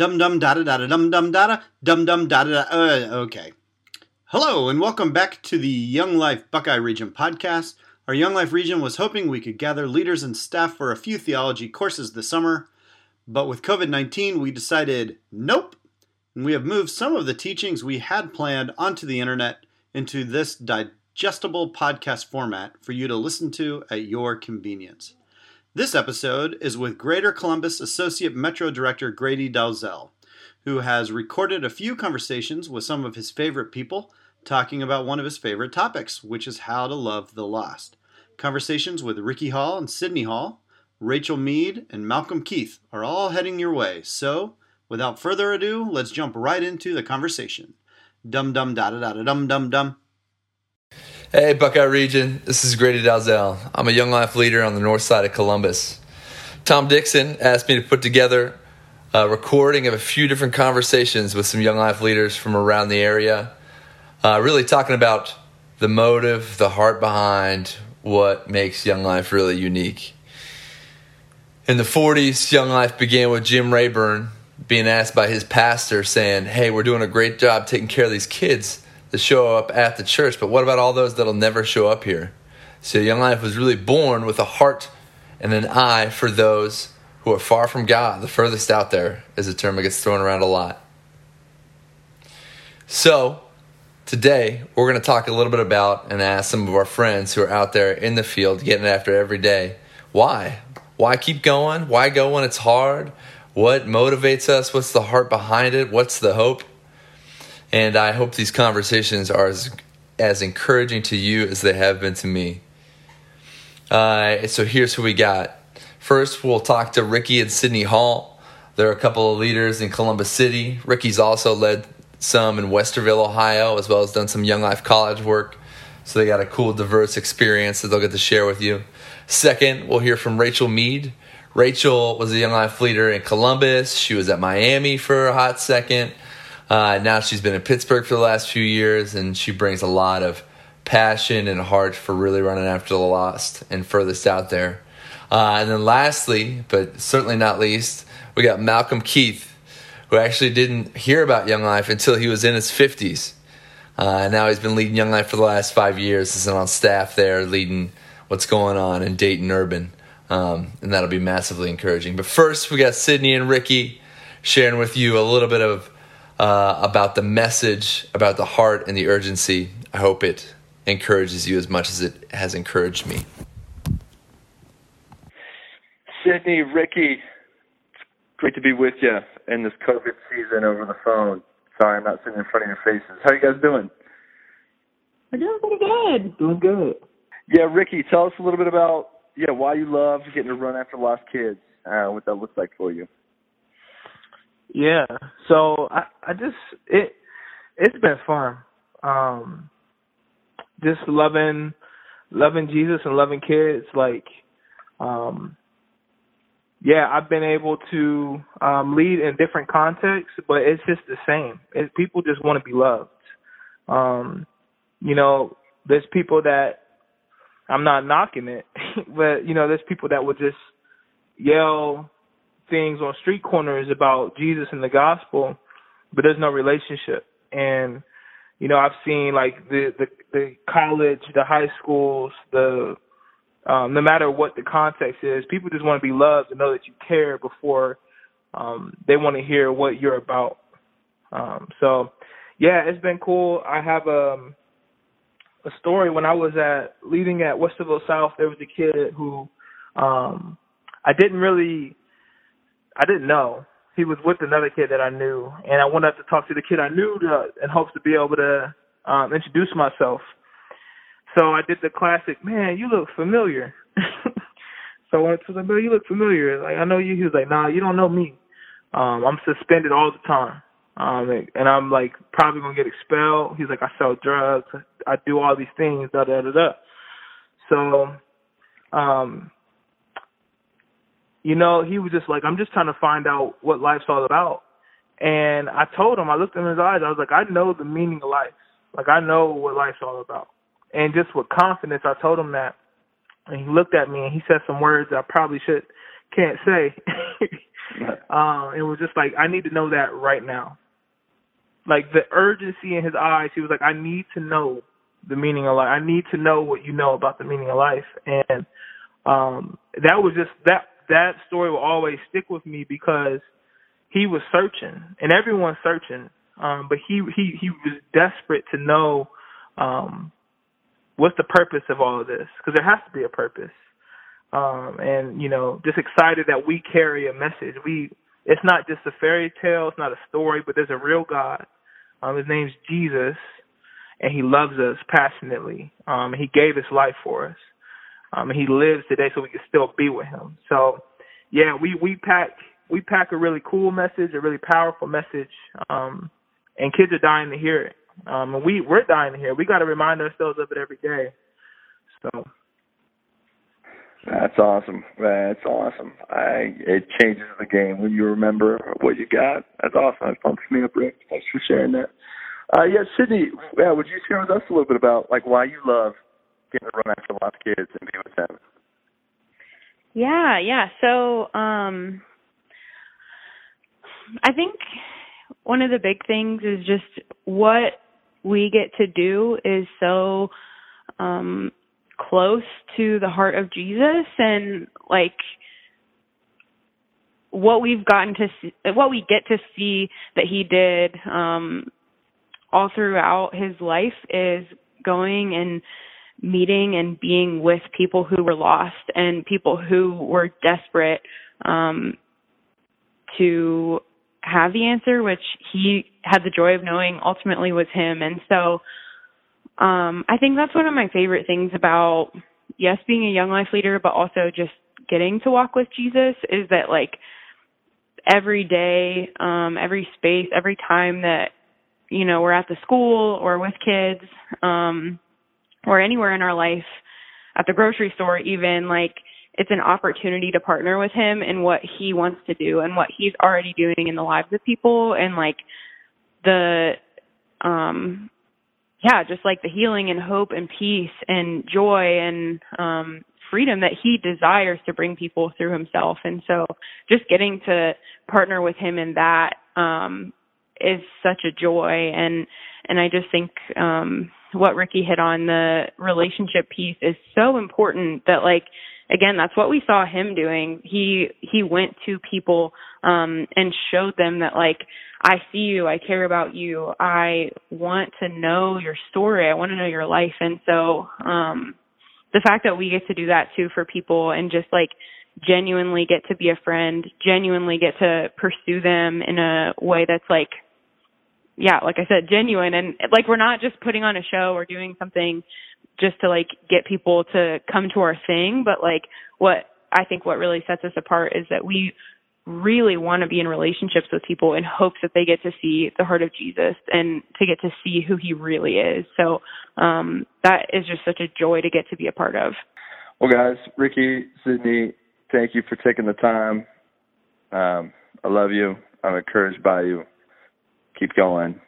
Dum dum da da da dum dum da da dum dum da da. Uh, okay. Hello and welcome back to the Young Life Buckeye Region podcast. Our Young Life region was hoping we could gather leaders and staff for a few theology courses this summer, but with COVID 19, we decided nope. And we have moved some of the teachings we had planned onto the internet into this digestible podcast format for you to listen to at your convenience. This episode is with Greater Columbus Associate Metro Director Grady Dalzell, who has recorded a few conversations with some of his favorite people talking about one of his favorite topics, which is how to love the lost. Conversations with Ricky Hall and Sydney Hall, Rachael Meade, and Malcom Keith are all heading your way. So, without further ado, let's jump right into the conversation. Dum dum da da da dum dum dum. Hey, Buckeye Region. This is Grady Dalzell. I'm a Young Life leader on the north side of Columbus. Tom Dixon asked me to put together a recording of a few different conversations with some Young Life leaders from around the area, uh, really talking about the motive, the heart behind what makes Young Life really unique. In the 40s, Young Life began with Jim Rayburn being asked by his pastor, saying, Hey, we're doing a great job taking care of these kids that show up at the church, but what about all those that'll never show up here? So, Young Life was really born with a heart and an eye for those who are far from God. The furthest out there is a term that gets thrown around a lot. So, Today, we're going to talk a little bit about and ask some of our friends who are out there in the field getting after every day why? Why keep going? Why go when it's hard? What motivates us? What's the heart behind it? What's the hope? And I hope these conversations are as, as encouraging to you as they have been to me. Uh, so here's who we got. First, we'll talk to Ricky and Sydney Hall. They're a couple of leaders in Columbus City. Ricky's also led some in Westerville, Ohio, as well as done some Young Life College work. So they got a cool, diverse experience that they'll get to share with you. Second, we'll hear from Rachael Meade. Rachael was a Young Life leader in Columbus. She was at Miami for a hot second. Uh, now she's been in Pittsburgh for the last few years, and she brings a lot of passion and heart for really running after the lost and furthest out there. Uh, and then lastly, but certainly not least, we got Malcom Keith who actually didn't hear about Young Life until he was in his 50s. Uh, now he's been leading Young Life for the last five years. He's on staff there, leading what's going on in Dayton Urban, um, and that'll be massively encouraging. But first, we got Sydney and Ricky sharing with you a little bit of uh, about the message, about the heart and the urgency. I hope it encourages you as much as it has encouraged me. Sydney, Ricky, great to be with you in this COVID season over the phone. Sorry, I'm not sitting in front of your faces. How are you guys doing? We're doing pretty good. Doing good. Yeah, Ricky, tell us a little bit about yeah why you love getting to run after lost kids. Uh, what that looks like for you. Yeah. So I I just it it's been fun. Um just loving loving Jesus and loving kids like um yeah, I've been able to um, lead in different contexts, but it's just the same. It, people just want to be loved. Um, you know, there's people that I'm not knocking it, but you know, there's people that would just yell things on street corners about Jesus and the gospel, but there's no relationship. And you know, I've seen like the the, the college, the high schools, the um, no matter what the context is, people just want to be loved and know that you care before um, they want to hear what you're about. Um, so, yeah, it's been cool. I have um, a story when I was at leading at Westerville South. There was a kid who um, I didn't really, I didn't know. He was with another kid that I knew, and I went up to talk to the kid I knew to, in hopes to be able to um, introduce myself. So I did the classic, man, you look familiar. so I went to like, man, you look familiar. Like I know you. He was like, nah, you don't know me. Um, I'm suspended all the time. Um, and I'm like probably gonna get expelled. He's like, I sell drugs. I do all these things. Da da da da. So, um, you know, he was just like, I'm just trying to find out what life's all about. And I told him, I looked in his eyes. I was like, I know the meaning of life. Like I know what life's all about and just with confidence, I told him that. And he looked at me and he said some words I probably should can't say. Um, it was just like I need to know that right now. Like the urgency in his eyes, he was like, I need to know the meaning of life. I need to know what you know about the meaning of life. And um that was just that that story will always stick with me because he was searching and everyone's searching. Um, but he he he was desperate to know um what's the purpose of all of this because there has to be a purpose. Um, and you know, just excited that we carry a message. We it's not just a fairy tale, it's not a story, but there's a real God. Um, his name's Jesus, and he loves us passionately. Um, he gave his life for us. Um, and he lives today so we can still be with him. So, yeah, we we pack we pack a really cool message, a really powerful message, um, and kids are dying to hear it. Um, and we we're dying to hear. It. We got to remind ourselves of it every day. So. That's awesome. That's awesome. I it changes the game when you remember what you got. That's awesome. That pumps me up, Rick. Thanks for sharing that. Uh, yeah, Sydney. Yeah, would you share with us a little bit about like why you love getting to run after lost kids and be with them? Yeah, yeah. So, um, I think one of the big things is just what we get to do is so um close to the heart of Jesus and like what we've gotten to see, what we get to see that he did um all throughout his life is going and meeting and being with people who were lost and people who were desperate um to have the answer which he had the joy of knowing ultimately was him. And so um I think that's one of my favorite things about yes being a young life leader but also just getting to walk with Jesus is that like every day um every space every time that you know we're at the school or with kids um or anywhere in our life at the grocery store even like it's an opportunity to partner with him in what he wants to do and what he's already doing in the lives of people and like the um yeah just like the healing and hope and peace and joy and um freedom that he desires to bring people through himself. And so just getting to partner with him in that um is such a joy. And and I just think um what Ricky hit on the relationship piece is so important that like again that's what we saw him doing. He he went to people um and showed them that like I see you I care about you I want to know your story I want to know your life. And so um the fact that we get to do that too for people and just like genuinely get to be a friend genuinely get to pursue them in a way that's like yeah, like I said, genuine and like we're not just putting on a show or doing something just to like get people to come to our thing, but like what I think what really sets us apart is that we really want to be in relationships with people in hopes that they get to see the heart of Jesus and to get to see who he really is. So um that is just such a joy to get to be a part of. Well guys, Ricky, Sydney, thank you for taking the time. Um I love you. I'm encouraged by you keep going.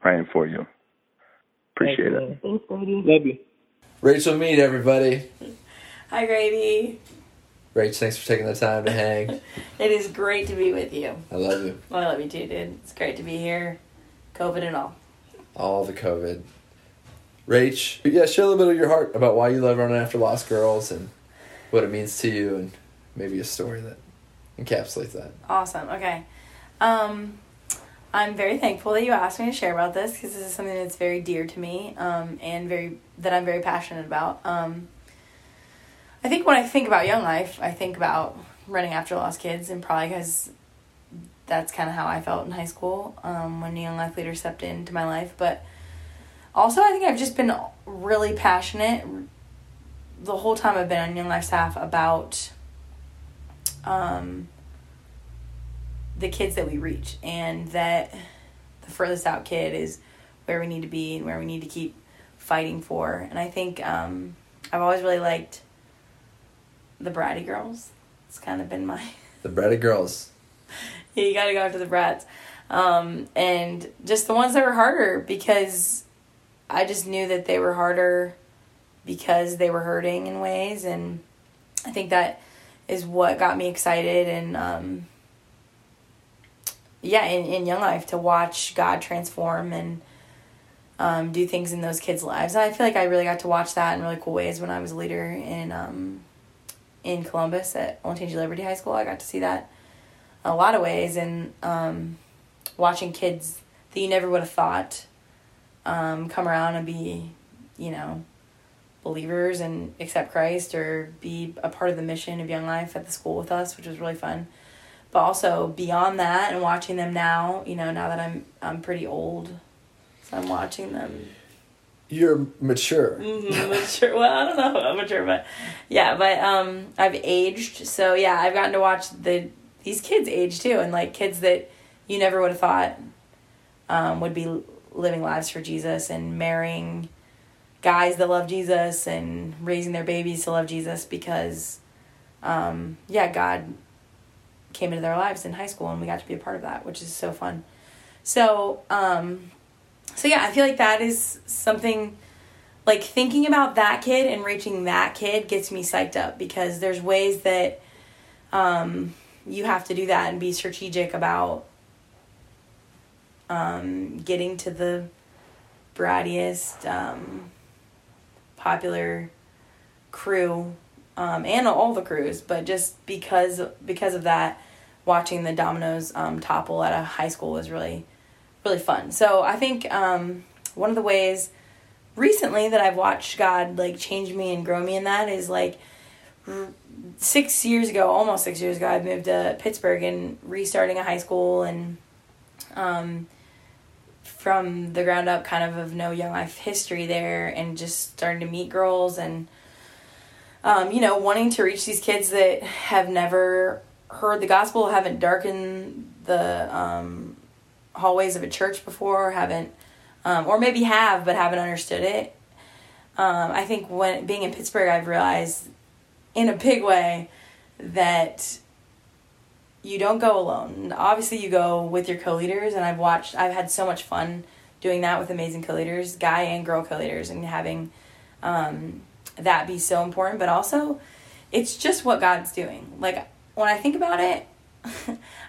Praying for you. Appreciate Thanks, it. Thanks, Brady. Love you. Rachael Meade, everybody. Hi, Grady. Rach, thanks for taking the time to hang. It is great to be with you. I love you. Well, I love you too, dude. It's great to be here, COVID and all. All the COVID. Rach, yeah, share a little bit of your heart about why you love running after lost girls and what it means to you, and maybe a story that encapsulates that. Awesome. Okay. Um, I'm very thankful that you asked me to share about this because this is something that's very dear to me um, and very that I'm very passionate about. Um, I think when I think about Young Life, I think about running after lost kids, and probably because that's kind of how I felt in high school um, when Young Life leader stepped into my life. But also, I think I've just been really passionate the whole time I've been on Young Life staff about um, the kids that we reach and that the furthest out kid is where we need to be and where we need to keep fighting for. And I think um, I've always really liked the bratty girls. It's kind of been my The Bratty Girls. yeah, you gotta go after the brats. Um, and just the ones that were harder because I just knew that they were harder because they were hurting in ways. And I think that is what got me excited and um, yeah, in, in Young Life to watch God transform and um, do things in those kids' lives. And I feel like I really got to watch that in really cool ways when I was a leader in um, in Columbus at Olentangy Liberty High School. I got to see that a lot of ways and um, watching kids that you never would have thought um, come around and be, you know, believers and accept Christ or be a part of the mission of Young Life at the school with us, which was really fun. But also beyond that and watching them now, you know, now that I'm I'm pretty old, so I'm watching them You're mature. Mhm, mature. Well, I don't know about mature, but yeah, but um, I've aged. So yeah, I've gotten to watch the these kids age too, and like kids that you never would have thought um, would be living lives for Jesus and marrying guys that love Jesus and raising their babies to love Jesus because, um, yeah, God came into their lives in high school and we got to be a part of that, which is so fun. So, um, so yeah, I feel like that is something like thinking about that kid and reaching that kid gets me psyched up because there's ways that um, you have to do that and be strategic about um, getting to the brattiest um, popular crew um, and all the crews but just because because of that watching the dominoes um, topple at a high school was really really fun. So i think um, one of the ways recently that i've watched god like change me and grow me in that is like r- six years ago almost six years ago i moved to pittsburgh and restarting a high school and um, from the ground up kind of of no young life history there and just starting to meet girls and um, you know wanting to reach these kids that have never heard the gospel haven't darkened the um, hallways of a church before haven't um, or maybe have but haven't understood it um, i think when being in pittsburgh i've realized in a big way that you don't go alone. Obviously, you go with your co-leaders, and I've watched. I've had so much fun doing that with amazing co-leaders, guy and girl co-leaders, and having um, that be so important. But also, it's just what God's doing. Like when I think about it,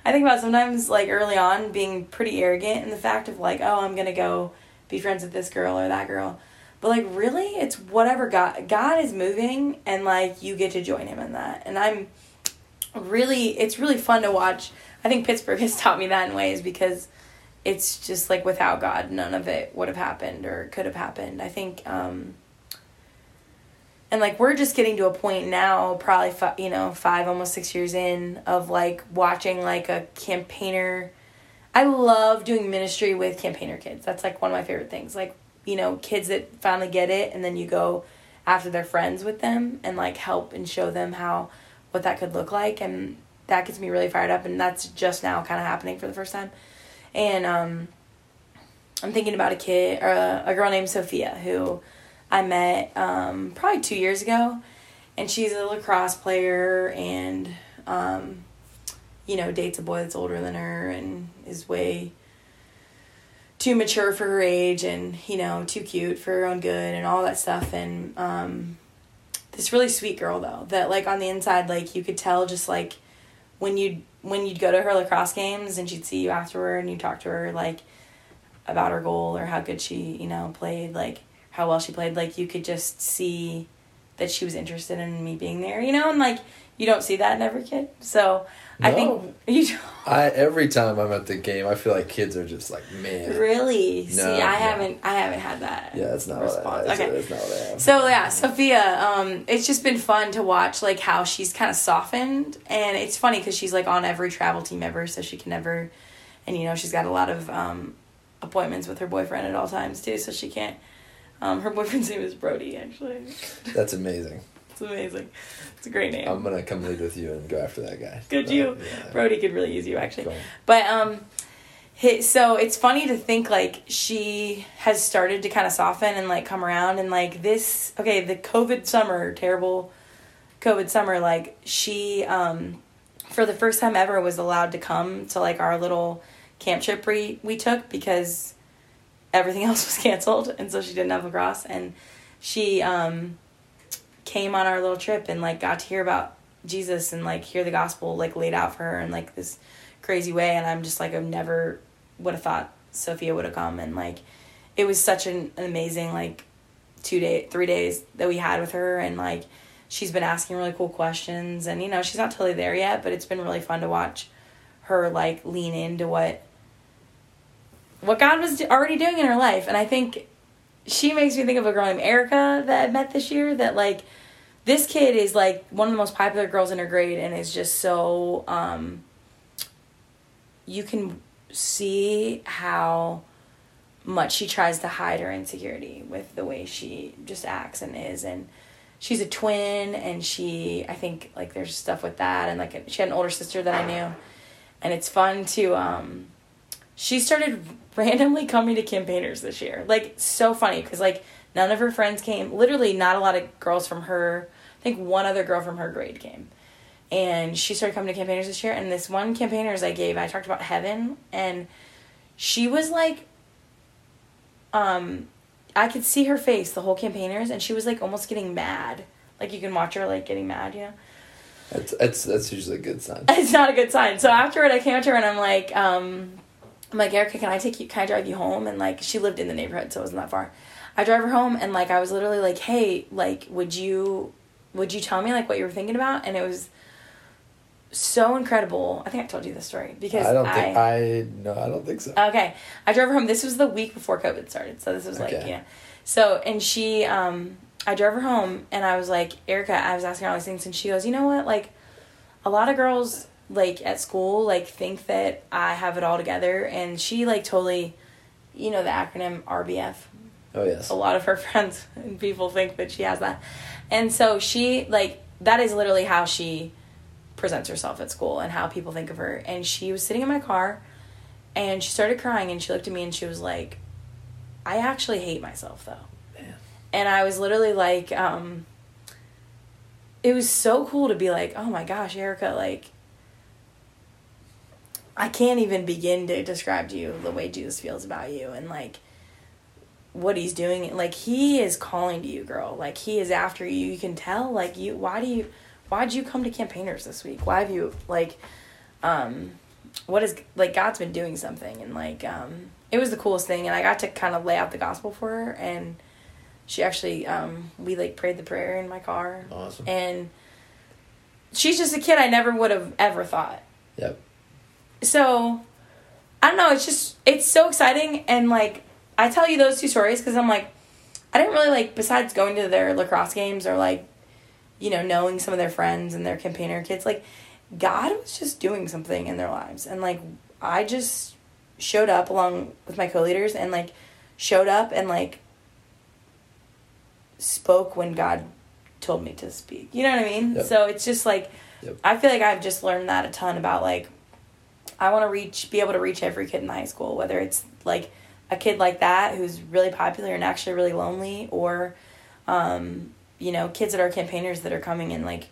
I think about sometimes like early on being pretty arrogant in the fact of like, oh, I'm gonna go be friends with this girl or that girl. But like really, it's whatever God God is moving, and like you get to join Him in that. And I'm really it's really fun to watch. I think Pittsburgh has taught me that in ways because it's just like without God, none of it would have happened or could have happened. I think, um, and like we're just getting to a point now, probably you know five almost six years in of like watching like a campaigner. I love doing ministry with campaigner kids. That's like one of my favorite things. Like you know kids that finally get it, and then you go after their friends with them and like help and show them how what that could look like and that gets me really fired up and that's just now kind of happening for the first time and um, i'm thinking about a kid or a, a girl named sophia who i met um, probably two years ago and she's a lacrosse player and um, you know dates a boy that's older than her and is way too mature for her age and you know too cute for her own good and all that stuff. And um, this really sweet girl though that like on the inside like you could tell just like when you'd when you'd go to her lacrosse games and she'd see you afterward and you talk to her like about her goal or how good she you know played like how well she played like you could just see that she was interested in me being there you know and like you don't see that in every kid so i think you don't. I every time I'm at the game, I feel like kids are just like, man. really No, see i no. haven't i haven't had that Yeah, that's not response what I, okay not what I have. So yeah, Sophia, um, it's just been fun to watch like how she's kind of softened, and it's funny because she's like on every travel team ever, so she can never, and you know she's got a lot of um, appointments with her boyfriend at all times too, so she can't. Um, her boyfriend's name is Brody. Actually, That's amazing. it's amazing. It's a great name. I'm gonna come lead with you and go after that guy. Could But, you? yeah. Brody could really use you actually. But um so it's funny to think like she has started to kind of soften and like come around and like this okay, the COVID summer, terrible COVID summer, like she um for the first time ever was allowed to come to like our little camp trip we we took because everything else was canceled and so she didn't have lacrosse and she um came on our little trip and like got to hear about Jesus and like hear the gospel like laid out for her in like this crazy way, and I'm just like, I've never would have thought Sophia would have come, and like, it was such an, an amazing like two day, three days that we had with her, and like, she's been asking really cool questions, and you know, she's not totally there yet, but it's been really fun to watch her like lean into what what God was already doing in her life, and I think she makes me think of a girl named Erica that I met this year. That like this kid is like one of the most popular girls in her grade, and is just so um, you can see how much she tries to hide her insecurity with the way she just acts and is. And she's a twin and she i think like there's stuff with that. And like she had an older sister that i knew. And it's fun to um she started randomly coming to campaigners this year. Like so funny because like none of her friends came. Literally not a lot of girls from her i think one other girl from her grade came. And she started coming to campaigners this year and this one campaigners i gave i talked about heaven and she was like um i could see her face the whole campaigners and she was like almost getting mad. Like you can watch her like getting mad you know? That's that's that's usually a good sign. it's not a good sign. So afterward, I came up to her and I'm like, um, I'm like, Erica, can I take you? Can I drive you home? And like, she lived in the neighborhood, so it wasn't that far. I drive her home and like, I was literally like, hey, like, would you, would you tell me like what you were thinking about? And it was so incredible. I think I told you this story because I don't think I no, I don't think so. Okay. I drove her home. This was the week before COVID started. So this was like, Okay. yeah. So, and she, um, I drove her home and I was like, Erica, I was asking her all these things and she goes, you know what? Like, a lot of girls, like, at school, like, think that I have it all together. And she, like, totally, you know, the acronym RBF Oh yes. a lot of her friends and people think that she has that. And so she like that is literally how she presents herself at school and how people think of her. And she was sitting in my car and she started crying and she looked at me and she was like, I actually hate myself though. Man. And I was literally like, um it was so cool to be like, oh my gosh, Erica, like I can't even begin to describe to you the way Jesus feels about you and like what he's doing. Like he is calling to you girl. Like he is after you. You can tell like you why do you why did you come to campaigners this week? Why have you like um what is like god's been doing something. And like um it was the coolest thing. And i got to kind of lay out the gospel for her. And she actually um we like prayed the prayer in my car. Awesome. and she's just a kid i never would have ever thought. Yep. So I don't know. It's just it's so exciting, and like I tell you those two stories because I'm like I didn't really like besides going to their lacrosse games or like you know knowing some of their friends and their campaigner kids. Like God was just doing something in their lives, and like I just showed up along with my co-leaders and like showed up and like spoke when God told me to speak. You know what I mean? Yep. So it's just like Yep. I feel like I've just learned that a ton about like I want to reach be able to reach every kid in high school, whether it's like a kid like that who's really popular and actually really lonely or um, you know, kids that are campaigners that are coming and like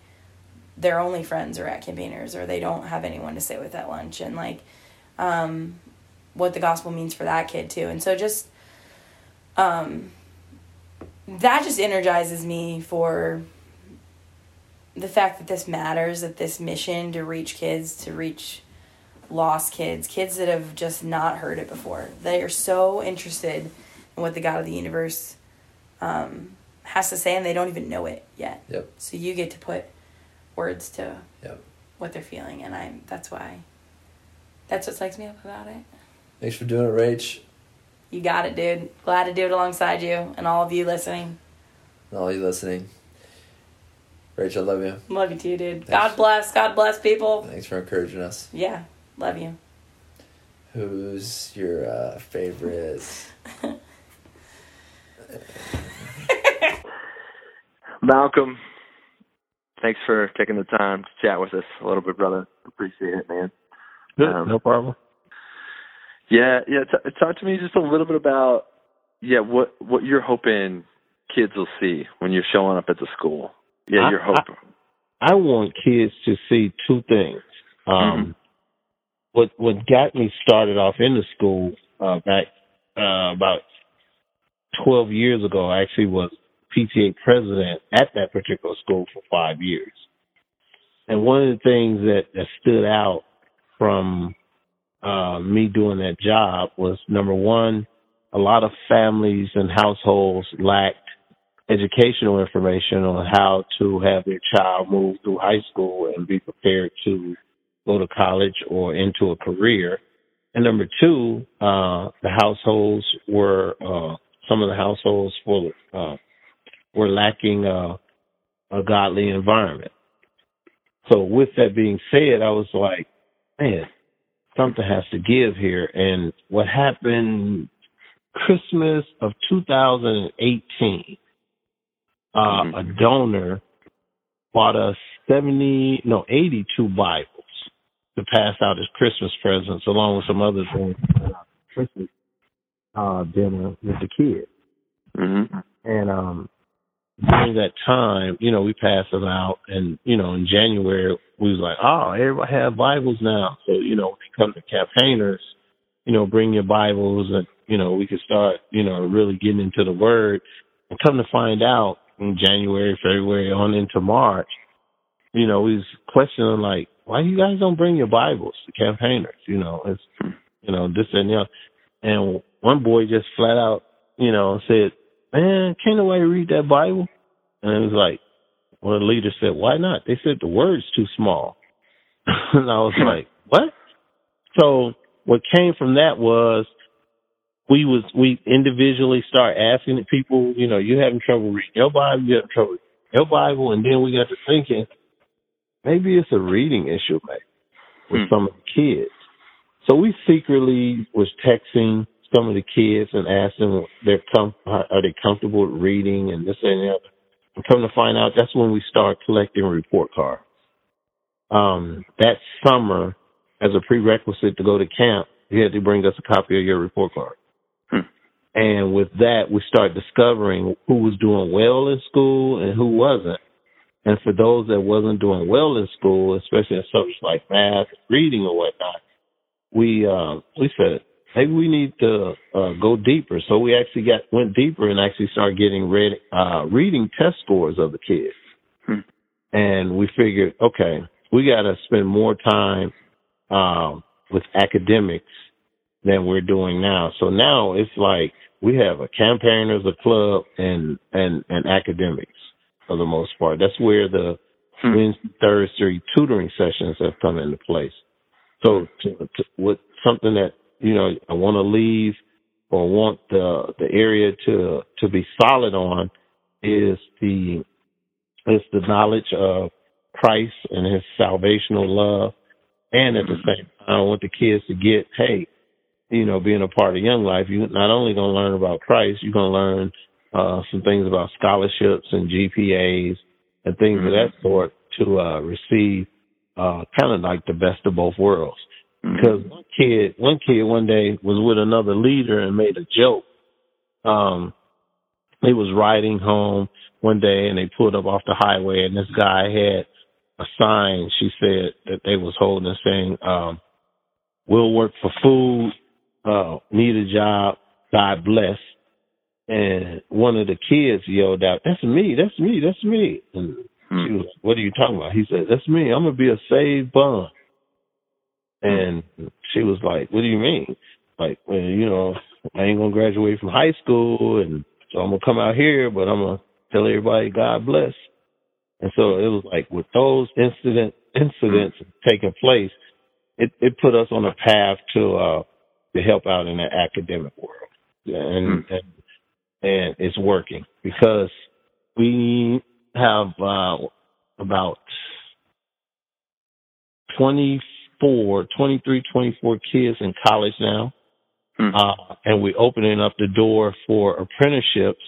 their only friends are at campaigners or they don't have anyone to sit with at lunch and like um, what the gospel means for that kid too. And so just um, that just energizes me for the fact that this matters, that this mission to reach kids, to reach lost kids, kids that have just not heard it before. They are so interested in what the God of the universe um, has to say, and they don't even know it yet. Yep. So you get to put words to Yep. what they're feeling, and I'm that's why. That's what psychs me up about it. Thanks for doing it, Rach. You got it, dude. Glad to do it alongside you and all of you listening. And all you listening. Rach, I love you. Love you too, dude. Thanks. God bless. God bless people. Thanks for encouraging us. Yeah, love you. Who's your uh, favorite? Malcom, thanks for taking the time to chat with us a little bit, brother. Appreciate it, man. Um, no problem. Yeah, yeah. T- talk to me just a little bit about yeah what what you're hoping kids will see when you're showing up at the school. Yeah, I- your hope. I want kids to see two things. Um, Mhm. What what got me started off in the school uh, back uh, about twelve years ago, I actually was PTA president at that particular school for five years. And one of the things that, that stood out from uh, me doing that job was number one, a lot of families and households lacked educational information on how to have their child move through high school and be prepared to go to college or into a career. And number two, uh, the households were, uh, some of the households were, uh, were lacking, uh, a godly environment. So with that being said, I was like, man, something has to give here. And what happened Christmas of 2018, uh, Mhm. a donor bought us 70, no, 82 Bibles to pass out as Christmas presents along with some other things. Christmas, uh, dinner with the kids. Mm-hmm. And, um, during that time, you know, we passed them out and, you know, in January we was like, Oh, everybody have Bibles now. So, you know, when they come to campaigners, you know, bring your Bibles and, you know, we could start, you know, really getting into the word and come to find out in January, February on into March, you know, we was questioning like, why you guys don't bring your Bibles to campaigners? You know, it's you know, this and the other. And one boy just flat out, you know, said, Man, can't nobody read that Bible? And it was like, well, the leader said, why not? They said the word's too small. and I was hmm. like, what? So what came from that was we was we individually start asking the people, you know, you having trouble reading your Bible, you having trouble reading your Bible, and then we got to thinking maybe it's a reading issue, maybe with Hmm. some of the kids. So we secretly was texting some of the kids and asked them they're com- are they comfortable with reading and this and the other. And come to find out, that's when we start collecting report cards. Um, that summer, as a prerequisite to go to camp, you had to bring us a copy of your report card. Hmm. And with that, we start discovering who was doing well in school and who wasn't. And for those that wasn't doing well in school, especially in subjects like math, reading, or whatnot, we uh, we said maybe we need to uh, go deeper. So we actually got went deeper and actually started getting read, uh, reading test scores of the kids. Hmm. And we figured, okay, we got to spend more time um, with academics than we're doing now. So now it's like we have a campaigners, a club, and and and academics for the most part. That's where the Hmm. Wednesday, Thursday tutoring sessions have come into place. So, to, to, with something that you know I want to leave or want the the area to to be solid on is the is the knowledge of Christ and His salvational love, and at the same time, I want the kids to get, hey, you know, being a part of Young Life, you're not only gonna learn about Christ, you're gonna learn uh, some things about scholarships and GPAs and things of that sort to uh, receive uh, kind of like the best of both worlds. Because one kid, one kid one day was with another leader and made a joke. Um, they was riding home one day and they pulled up off the highway and this guy had a sign. She said that they was holding saying, um, "We'll work for food, uh, need a job, God bless." And one of the kids yelled out, "That's me! That's me! That's me!" And Hmm. she was like, "What are you talking about?" He said, "That's me. I'm gonna be a saved bun." And she was like, "What do you mean?" Like, well, you know, I ain't gonna graduate from high school, and so I'm gonna come out here, but I'm gonna tell everybody God bless. And so it was like with those incident incidents taking place, it it put us on a path to uh to help out in the academic world, and and and it's working because we have uh about 24, 23, 24 kids in college now. Hmm. Uh, and we're opening up the door for apprenticeships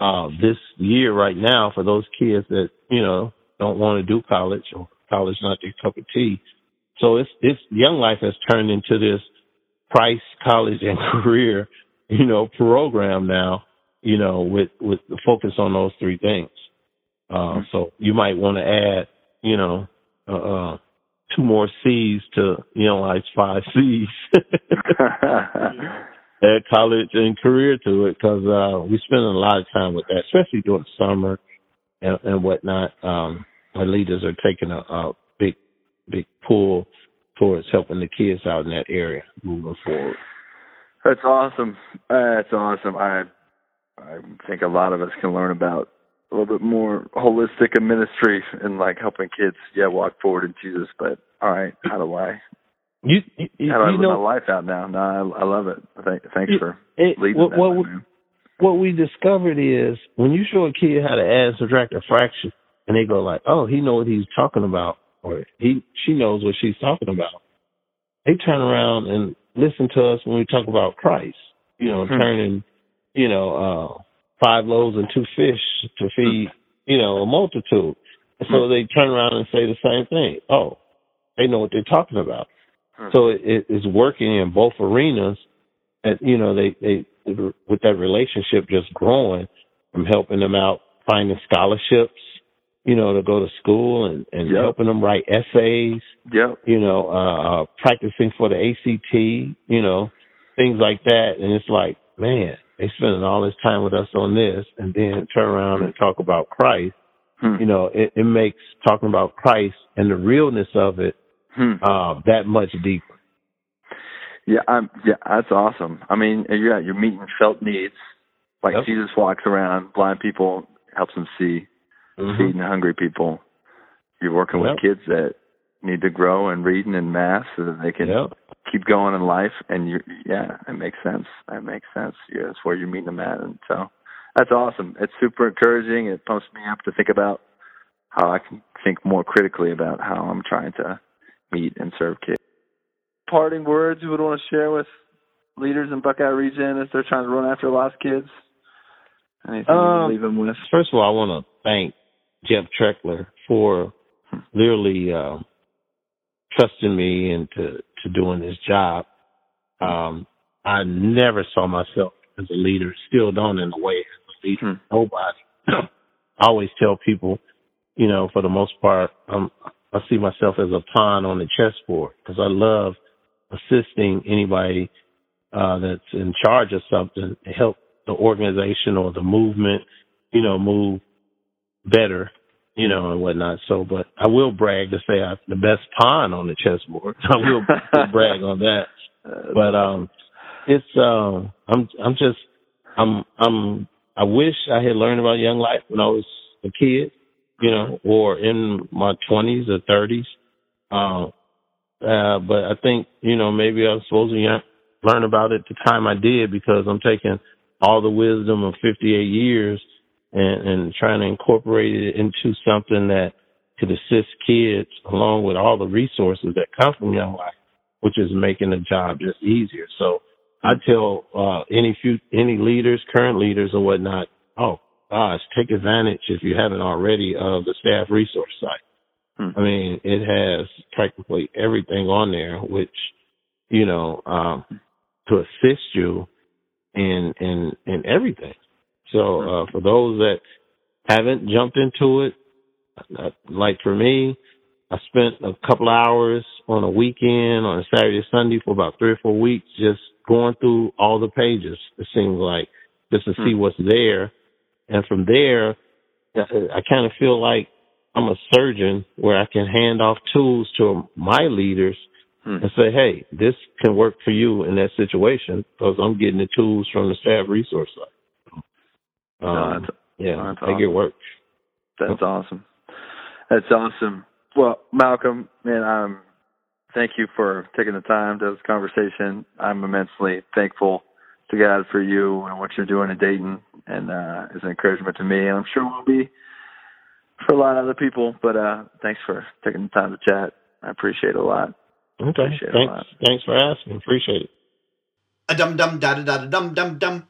uh, this year right now for those kids that you know don't want to do college or college not their cup of tea. So it's it's Young Life has turned into this Christ College and Career you know program now. You know with with the focus on those three things. Uh, so you might want to add you know uh, uh, two more C's to Young Life's five C's. add college and career to it because uh, we spend a lot of time with that, especially during summer and, and whatnot. Um, our leaders are taking a, a big, big pull towards helping the kids out in that area moving forward. That's awesome. Uh, that's awesome. I I think a lot of us can learn about a little bit more holistic in ministry and like helping kids, yeah, walk forward in Jesus. But all right, how do I You, you, how do I live know, my life out now? No, I, I love it. Thank, thanks for it, leading what, that what, way, what we discovered is when you show a kid how to add, subtract, a fraction, and they go like, "Oh, he know what he's talking about," or "He, she knows what she's talking about," they turn around and listen to us when we talk about Christ. You know, Hmm. turning, you know, uh five loaves and two fish to feed, you know, a multitude. And so they turn around and say the same thing. Oh, they know what they're talking about. Hmm. So it, it is working in both arenas. And you know, they they with that relationship just growing, I'm helping them out finding scholarships, you know, to go to school and and Yep. helping them write essays Yep. you know, uh, uh, practicing for the ACT, you know, things like that. And it's like, man, they spending all this time with us on this and then turn around and talk about Christ. Hmm. You know, it, it makes talking about Christ and the realness of it, Hmm. uh, that much deeper. Yeah, I'm. Yeah, that's awesome. I mean, yeah, you're meeting felt needs. Like Yep. Jesus walks around, blind people helps them see, Mhm. feeding hungry people. You're working Yep. with kids that need to grow and reading in math so that they can Yep. Keep going in life. And you, yeah, it makes sense. That makes sense. Yeah, that's where you're meeting them at, and so that's awesome. It's super encouraging. It pumps me up to think about how I can think more critically about how I'm trying to meet and serve kids. Parting words you would want to share with leaders in Buckeye region as they're trying to run after lost kids? Anything you Um, would leave them with? First of all, I want to thank Jeff Treckler for literally um, trusting me into to doing this job. Um, I never saw myself as a leader, still don't in a way as a leader. Hmm. Nobody. I always tell people, you know, for the most part, um, I see myself as a pawn on the chessboard because I love assisting anybody uh, that's in charge of something to help the organization or the movement, you know, move better, you know, and whatnot. So, but I will brag to say I'm the best pawn on the chessboard. I will brag on that. Uh, But um, it's um, I'm I'm just I'm I'm I wish I had learned about Young Life when I was a kid, you know, or in my twenties or thirties. Um, uh, but I think you know maybe I was supposed to young, learn about it the time I did because I'm taking all the wisdom of 58 years and, and trying to incorporate it into something that could assist kids along with all the resources that come from Young Life, which is making the job just easier. So I tell uh, any few any leaders, current leaders or whatnot, oh gosh, take advantage if you haven't already of the staff resource site. Hmm. I mean, it has practically everything on there, which you know um, to assist you in in in everything. So uh, for those that haven't jumped into it, uh, like for me, I spent a couple hours on a weekend on a Saturday Sunday for about three or four weeks just going through all the pages. It seems like just to see what's there, and from there, I kind of feel like I'm a surgeon where I can hand off tools to my leaders Hmm. and say, hey, this can work for you in that situation because I'm getting the tools from the staff resource side. No, Um, that's- yeah, that's make it awesome. work. That's awesome. That's awesome. Well, Malcom, man, um, thank you for taking the time to this conversation. I'm immensely thankful to God for you and what you're doing in Dayton, and uh, it's an encouragement to me, and I'm sure it will be for a lot of other people. But uh, thanks for taking the time to chat. I appreciate it a lot. Okay, Appreciate it a thanks. lot. Thanks for asking. Appreciate it. A dum dum da da da dum dum dum.